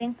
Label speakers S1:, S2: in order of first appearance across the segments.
S1: Thanks.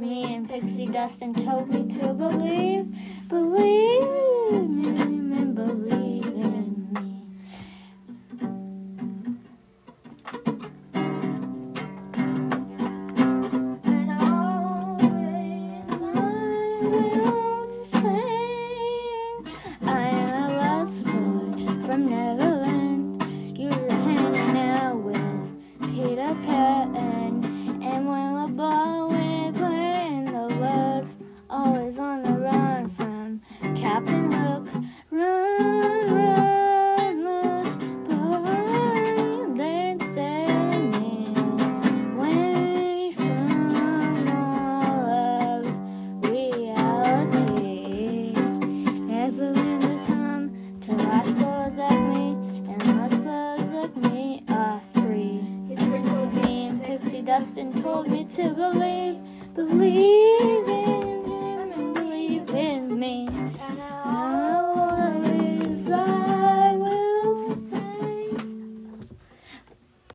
S1: me in pixie dust and told me to believe, believe and believe to like me, and boys like me are free. He sprinkled me in pixie dust and told me to believe, believe